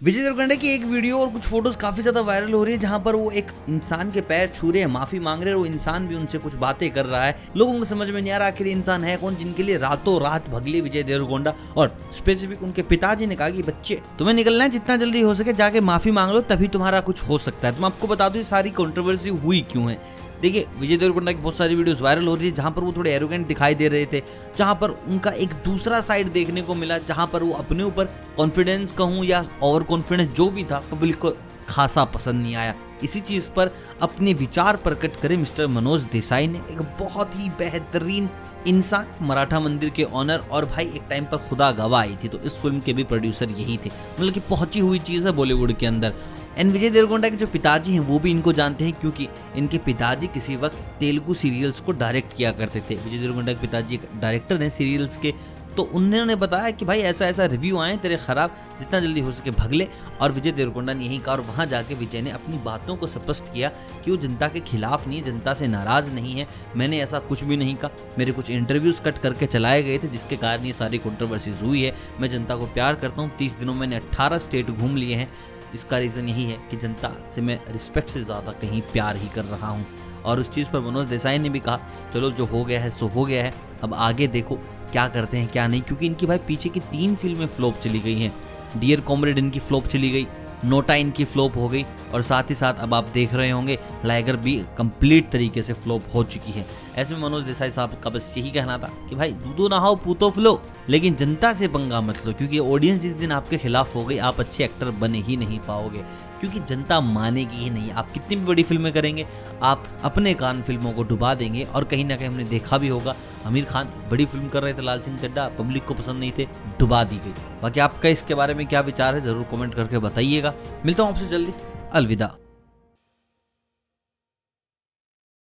विजय देवरकोंडा की एक वीडियो और कुछ फ़ोटोज़ काफ़ी ज़्यादा वायरल हो रही है, जहाँ पर वो एक इंसान के पैर छू रहे हैं, माफ़ी मांग रहे हैं वो इंसान भी उनसे कुछ बातें कर रहा है। लोगों को समझ में नहीं आ रहा आखिर इंसान है कौन, जिनके लिए रातों रात भगले विजय देवरकोंडा और स्पेसिफिक उनके पिताजी ने कहा कि, बच्चे, तुम्हें निकलना है, जितना जल्दी हो सके जाके माफ़ी मांग लो, तभी तुम्हारा कुछ हो सकता है। तुम आपको बता दो सारी कॉन्ट्रोवर्सी हुई क्यों है? देखिए, विजय देवरकोंडा की बहुत सारी वीडियोस वायरल हो रही है, जहाँ पर वो थोड़े एरोगेंट दिखाई दे रहे थे, जहाँ पर उनका एक दूसरा साइड देखने को मिला, जहाँ पर वो अपने ऊपर कॉन्फिडेंस कहूँ या ओवर कॉन्फिडेंस जो भी था पब्लिक को खासा पसंद नहीं आया। इसी चीज़ पर अपने विचार प्रकट करे। मिस्टर मनोज देसाई ने एक बहुत ही बेहतरीन इंसान, मराठा मंदिर के ऑनर और भाई एक टाइम पर खुदा गवाह आई थी तो इस फ़िल्म के भी प्रोड्यूसर यही थे। मतलब कि पहुँची हुई चीज़ है बॉलीवुड के अंदर। एंड विजय देवरकोंडा के जो पिताजी हैं, वो भी इनको जानते हैं, क्योंकि इनके पिताजी किसी वक्त तेलुगु सीरियल्स को डायरेक्ट किया करते थे। विजय देवरकोंडा के पिताजी एक डायरेक्टर हैं, सीरियल्स के तो उन्होंने बताया कि भाई ऐसा ऐसा रिव्यू आए, तेरे खराब, जितना जल्दी हो सके भगले और विजय देवकोंडा ने यही कहा और वहाँ जाके विजय ने अपनी बातों को स्पष्ट किया कि वो जनता के खिलाफ नहीं है, जनता से नाराज़ नहीं है। मैंने ऐसा कुछ भी नहीं कहा। मेरे कुछ इंटरव्यूज़ कट करके चलाए गए थे, जिसके कारण ये सारी कॉन्ट्रोवर्सीज हुई है। मैं जनता को प्यार करता हूँ। तीस दिनों मैंने अट्ठारह स्टेट घूम लिए हैं। इसका रीज़न यही है कि जनता से मैं रिस्पेक्ट से ज़्यादा कहीं प्यार ही कर रहा हूँ। और उस चीज़ पर मनोज देसाई ने भी कहा, चलो, जो हो गया है, सो हो गया है। अब आगे देखो, क्या करते हैं, क्या नहीं? क्योंकि इनकी भाई पीछे की तीन फ़िल्में फ्लॉप चली गई हैं। डियर कॉमरेड इनकी फ्लॉप चली गई। नोटा इनकी फ्लॉप हो गई। और साथ ही साथ अब आप देख रहे होंगे लाइगर भी कंप्लीट तरीके से फ्लॉप हो चुकी है। ऐसे में मनोज देसाई साहब का बस यही कहना था कि भाई, दूधो नहाओ पूतो फ्लो लेकिन जनता से पंगा मत लो, क्योंकि ऑडियंस जिस दिन आपके खिलाफ हो गई, आप अच्छे एक्टर बने ही नहीं पाओगे। क्योंकि जनता मानेगी ही नहीं। आप कितनी भी बड़ी फ़िल्में करेंगे, आप अपने कान फ़िल्मों को डुबा देंगे, और कहीं ना कहीं हमने देखा भी होगा, आमिर खान बड़ी फ़िल्म कर रहे थे, लाल सिंह चड्डा पब्लिक को पसंद नहीं थे, डुबा दी गई। बाकी आपका इसके बारे में क्या विचार है, ज़रूर कमेंट करके बताइएगा। मिलता हूँ आपसे जल्दी। अलविदा।